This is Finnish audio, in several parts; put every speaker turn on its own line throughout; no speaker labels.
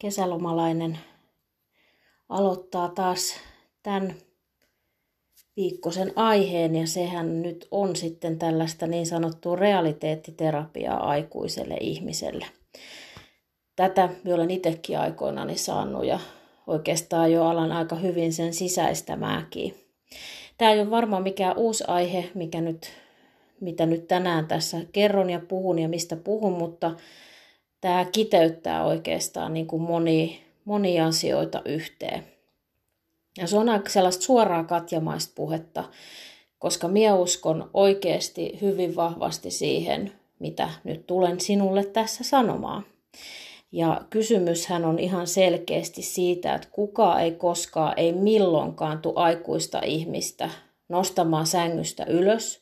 Kesälomalainen aloittaa taas tämän viikkoisen aiheen ja sehän nyt on sitten tällaista niin sanottua realiteettiterapiaa aikuiselle ihmiselle. Tätä minä olen itsekin aikoinani saanut ja oikeastaan jo alan aika hyvin sen sisäistämääkin. Tämä ei ole varmaan mikään uusi aihe, mikä nyt, mitä nyt tänään tässä kerron ja puhun ja mistä puhun, mutta tämä kiteyttää oikeastaan niin kuin moni, monia asioita yhteen. Ja se on aika sellaista suoraa katjamaista puhetta, koska minä uskon oikeasti hyvin vahvasti siihen, mitä nyt tulen sinulle tässä sanomaan. Ja kysymyshän on ihan selkeästi siitä, että kuka ei koskaan, ei milloinkaan tu aikuista ihmistä nostamaan sängystä ylös,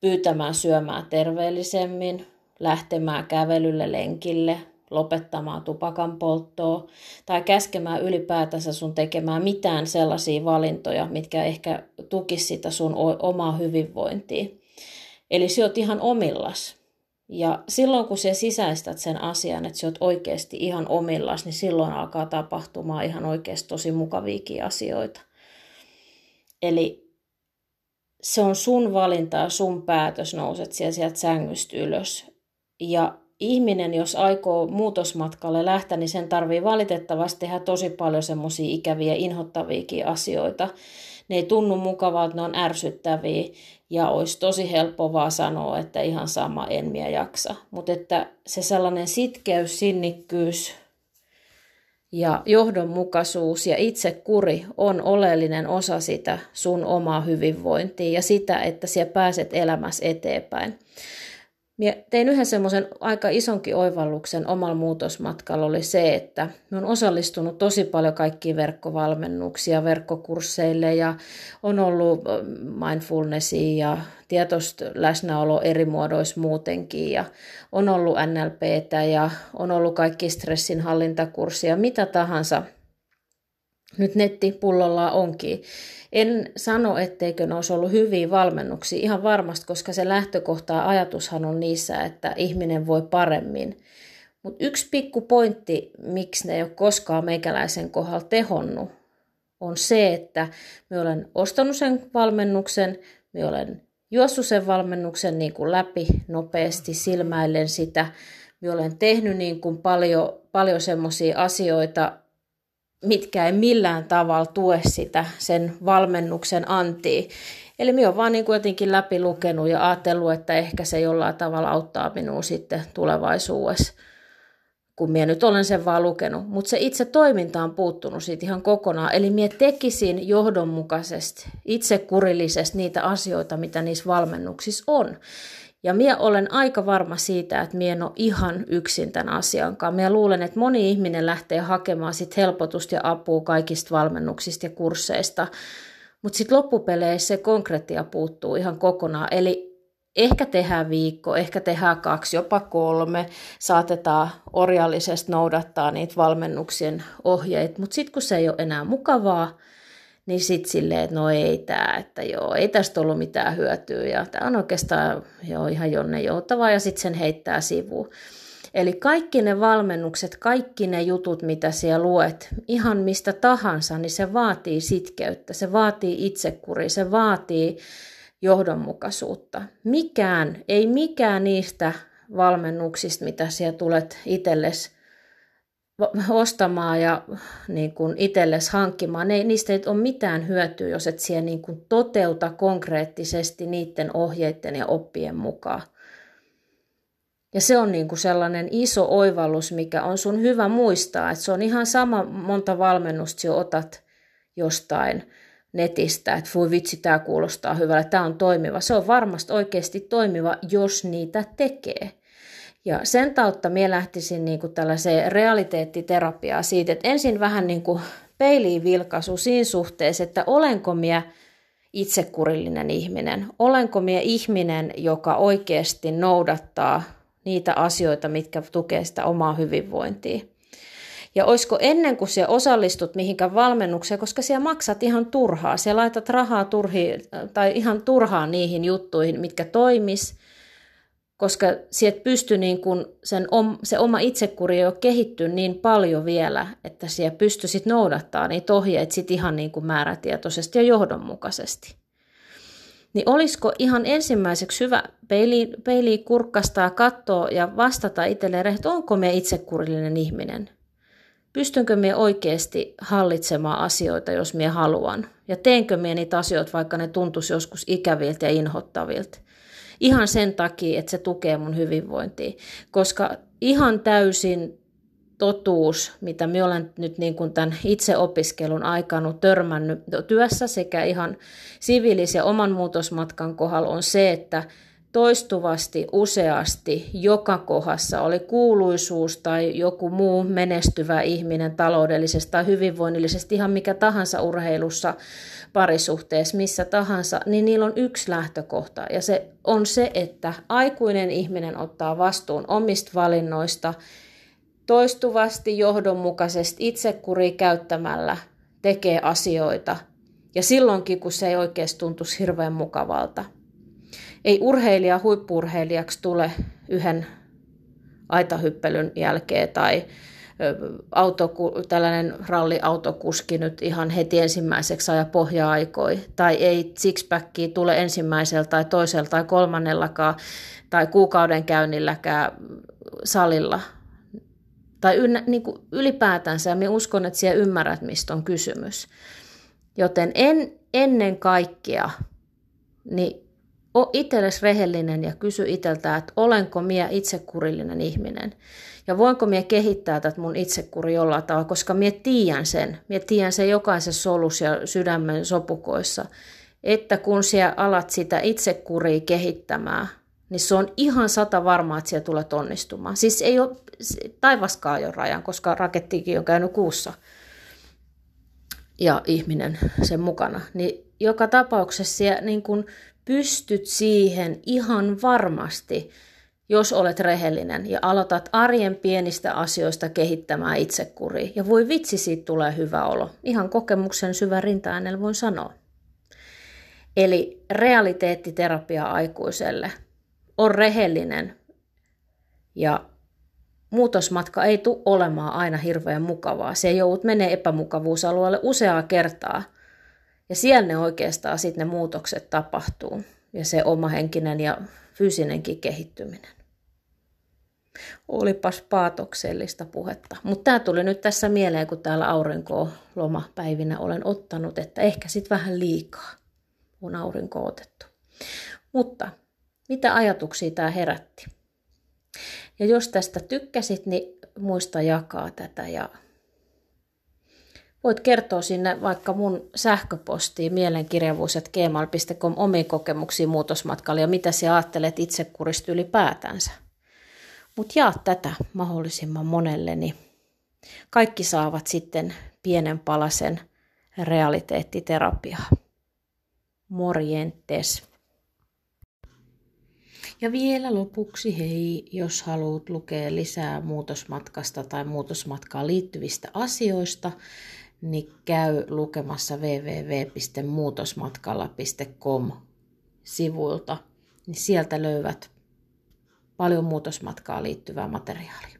pyytämään syömään terveellisemmin, lähtemään kävelylle, lenkille, lopettamaan tupakan polttoa tai käskemään ylipäätänsä sun tekemään mitään sellaisia valintoja, mitkä ehkä tukis sitä sun omaa hyvinvointia. Eli sä oot ihan omillas. Ja silloin kun sä sisäistät sen asian, että sä oot oikeasti ihan omillas, niin silloin alkaa tapahtumaan ihan oikeasti tosi mukaviakin asioita. Eli se on sun valinta ja sun päätös, nouset sieltä sängystä ylös. Ja ihminen, jos aikoo muutosmatkalle lähteä, niin sen tarvii valitettavasti tehdä tosi paljon semmoisia ikäviä, inhottaviakin asioita. Ne ei tunnu mukavalta, ne on ärsyttäviä ja olisi tosi helppo vaan sanoa, että ihan sama, en minä jaksa. Mutta että se sellainen sitkeys, sinnikkyys ja johdonmukaisuus ja itsekuri on oleellinen osa sitä sun omaa hyvinvointia ja sitä, että siellä pääset elämässä eteenpäin. Mie tein yhden semmoisen aika isonkin oivalluksen omalla muutosmatkalla oli se, että oon osallistunut tosi paljon kaikkiin verkkovalmennuksia verkkokursseille ja on ollut mindfulnessia ja tietoista läsnäolo eri muodoissa muutenkin ja on ollut NLPtä ja on ollut kaikki stressinhallintakurssia, mitä tahansa nyt nettipullolla onkin. En sano, etteikö ne olisi ollut hyviä valmennuksia, ihan varmasti, koska se lähtökohta ja ajatushan on niissä, että ihminen voi paremmin. Mutta yksi pikku pointti, miksi ne ei ole koskaan meikäläisen kohdalla tehonnut, on se, että me olen ostanut sen valmennuksen, me olen juossut sen valmennuksen niin kuin läpi nopeasti silmäillen sitä, me olen tehnyt niin kuin paljon, paljon semmoisia asioita, mitkä ei millään tavalla tue sitä sen valmennuksen antia. Eli minä olen vaan niin jotenkin läpi lukenut ja ajatellut, että ehkä se jollain tavalla auttaa minua sitten tulevaisuudessa, kun minä nyt olen sen vaan lukenut. Mutta se itse toiminta on puuttunut siitä ihan kokonaan. Eli minä tekisin johdonmukaisesti, itse kurillisesti niitä asioita, mitä niissä valmennuksissa on. Ja minä olen aika varma siitä, että minä en ole ihan yksin tämän asiankaan. Minä luulen, että moni ihminen lähtee hakemaan sit helpotusta ja apua kaikista valmennuksista ja kursseista. Mutta sitten loppupeleissä se konkreettia puuttuu ihan kokonaan. Eli ehkä tehdään viikko, ehkä tehdään kaksi, jopa kolme. Saatetaan orjallisesti noudattaa niitä valmennuksien ohjeita. Mutta sitten kun se ei ole enää mukavaa, niin sitten silleen, että no ei tämä, että joo, ei tästä ollut mitään hyötyä ja tämä on oikeastaan joo, ihan jonne joutava ja sitten sen heittää sivuun. Eli kaikki ne valmennukset, kaikki ne jutut, mitä siellä luet, ihan mistä tahansa, niin se vaatii sitkeyttä, se vaatii itsekuri, se vaatii johdonmukaisuutta. Mikään, ei mikään niistä valmennuksista, mitä siellä tulet itsellesi ostamaan ja niin kuin itsellesi hankkimaan. Ne, niistä ei ole mitään hyötyä, jos et siellä niin kuin toteuta konkreettisesti niiden ohjeiden ja oppien mukaan. Ja se on niin kuin sellainen iso oivallus, mikä on sun hyvä muistaa, että se on ihan sama monta valmennusta jo otat jostain netistä, että voi vitsi, tämä kuulostaa hyvälle, tämä on toimiva. Se on varmasti oikeasti toimiva, jos niitä tekee. Ja sen tautta minä lähtisin niin kuin tällaiseen realiteettiterapiaan siitä, että ensin vähän niin kuin peiliin vilkaisu siinä suhteessa, että olenko minä itsekurillinen ihminen, olenko minä ihminen, joka oikeasti noudattaa niitä asioita, mitkä tukee sitä omaa hyvinvointia. Ja olisiko ennen kuin siellä osallistut mihinkään valmennukseen, koska siellä maksat ihan turhaa, siellä laitat rahaa turhi, tai ihan turhaa niihin juttuihin, mitkä toimis, koska sieltä pystyy niin kun sen, se oma itsekuri jo kehittyä niin paljon vielä, että siellä pystyisit noudattaa niitä ohjeita sit ihan niin kuin määrätietoisesti ja johdonmukaisesti. Niin olisiko ihan ensimmäiseksi hyvä peiliin, peiliin kurkkastaa, katsoa ja vastata itselleen, että onko me itsekurillinen ihminen – pystynkö minä oikeasti hallitsemaan asioita, jos minä haluan? Ja teenkö minä niitä asioita, vaikka ne tuntuisi joskus ikäviltä ja inhottavilta? Ihan sen takia, että se tukee mun hyvinvointia. Koska ihan täysin totuus, mitä minä olen nyt niin kuin tämän itseopiskelun aikana törmännyt työssä sekä ihan siviilis- ja oman muutosmatkan kohdalla on se, että toistuvasti, useasti, joka kohdassa, oli kuuluisuus tai joku muu menestyvä ihminen taloudellisesti tai hyvinvoinnillisesti, ihan mikä tahansa urheilussa, parisuhteessa, missä tahansa, niin niillä on yksi lähtökohta. Ja se on se, että aikuinen ihminen ottaa vastuun omista valinnoista toistuvasti, johdonmukaisesti, itsekuri käyttämällä, tekee asioita. Ja silloinkin, kun se ei oikeasti tuntuisi hirveän mukavalta – ei urheilija huippurheilijaksi tule yhden aitahyppelyn jälkeen tai auto, tällainen ralliautokuski nyt ihan heti ensimmäiseksi aja pohja-aikoi, tai ei sixpackia tule ensimmäisellä tai toisella tai kolmannellakaan tai kuukauden käynnilläkään salilla. Tai ynnä, niin kuin ylipäätänsä, ja minä uskon, että siellä ymmärrät, mistä on kysymys. Joten en, ennen kaikkea, niin O itsellesi rehellinen ja kysy itseltä, että olenko minä itsekurillinen ihminen. Ja voinko minä kehittää tätä mun itsekuri jollain tavalla, koska minä tiedän sen. Minä tiedän sen jokaisessa solus ja sydämen sopukoissa, että kun sinä alat sitä itsekuria kehittämään, niin se on ihan sata varmaa, että siellä tulee onnistumaan. Siis ei ole, taivaskaan jo rajan, koska rakettikin on käynyt kuussa ja ihminen sen mukana. Niin joka tapauksessa siellä niin kun pystyt siihen ihan varmasti, jos olet rehellinen ja aloitat arjen pienistä asioista kehittämään itsekuri. Ja voi vitsi, siitä tulee hyvä olo. Ihan kokemuksen syvä rinta voin sanoa. Eli realiteettiterapia aikuiselle. On rehellinen ja muutosmatka ei tule olemaan aina hirveän mukavaa. Se joudut menee epämukavuusalueelle useaa kertaa – ja siellä ne oikeastaan sitten ne muutokset tapahtuu ja se oma henkinen ja fyysinenkin kehittyminen. Olipas paatoksellista puhetta. Mutta tämä tuli nyt tässä mieleen, kun täällä aurinko lomapäivinä olen ottanut, että ehkä sitten vähän liikaa on aurinko otettu. Mutta mitä ajatuksia tämä herätti? Ja jos tästä tykkäsit, niin muista jakaa tätä ja Voit kertoa sinne vaikka mun sähköpostiin mielenkirjavuus.gmail.com omiin kokemuksiin muutosmatkalla ja mitä sä ajattelet itsekurista ylipäätänsä. Mutta jaa tätä mahdollisimman monelle, niin kaikki saavat sitten pienen palasen realiteettiterapiaa. Morjentes. Ja vielä lopuksi hei, jos haluat lukea lisää muutosmatkasta tai muutosmatkaan liittyvistä asioista, niin käy lukemassa www.muutosmatkalla.com sivuilta, niin sieltä löydät paljon muutosmatkaa liittyvää materiaalia.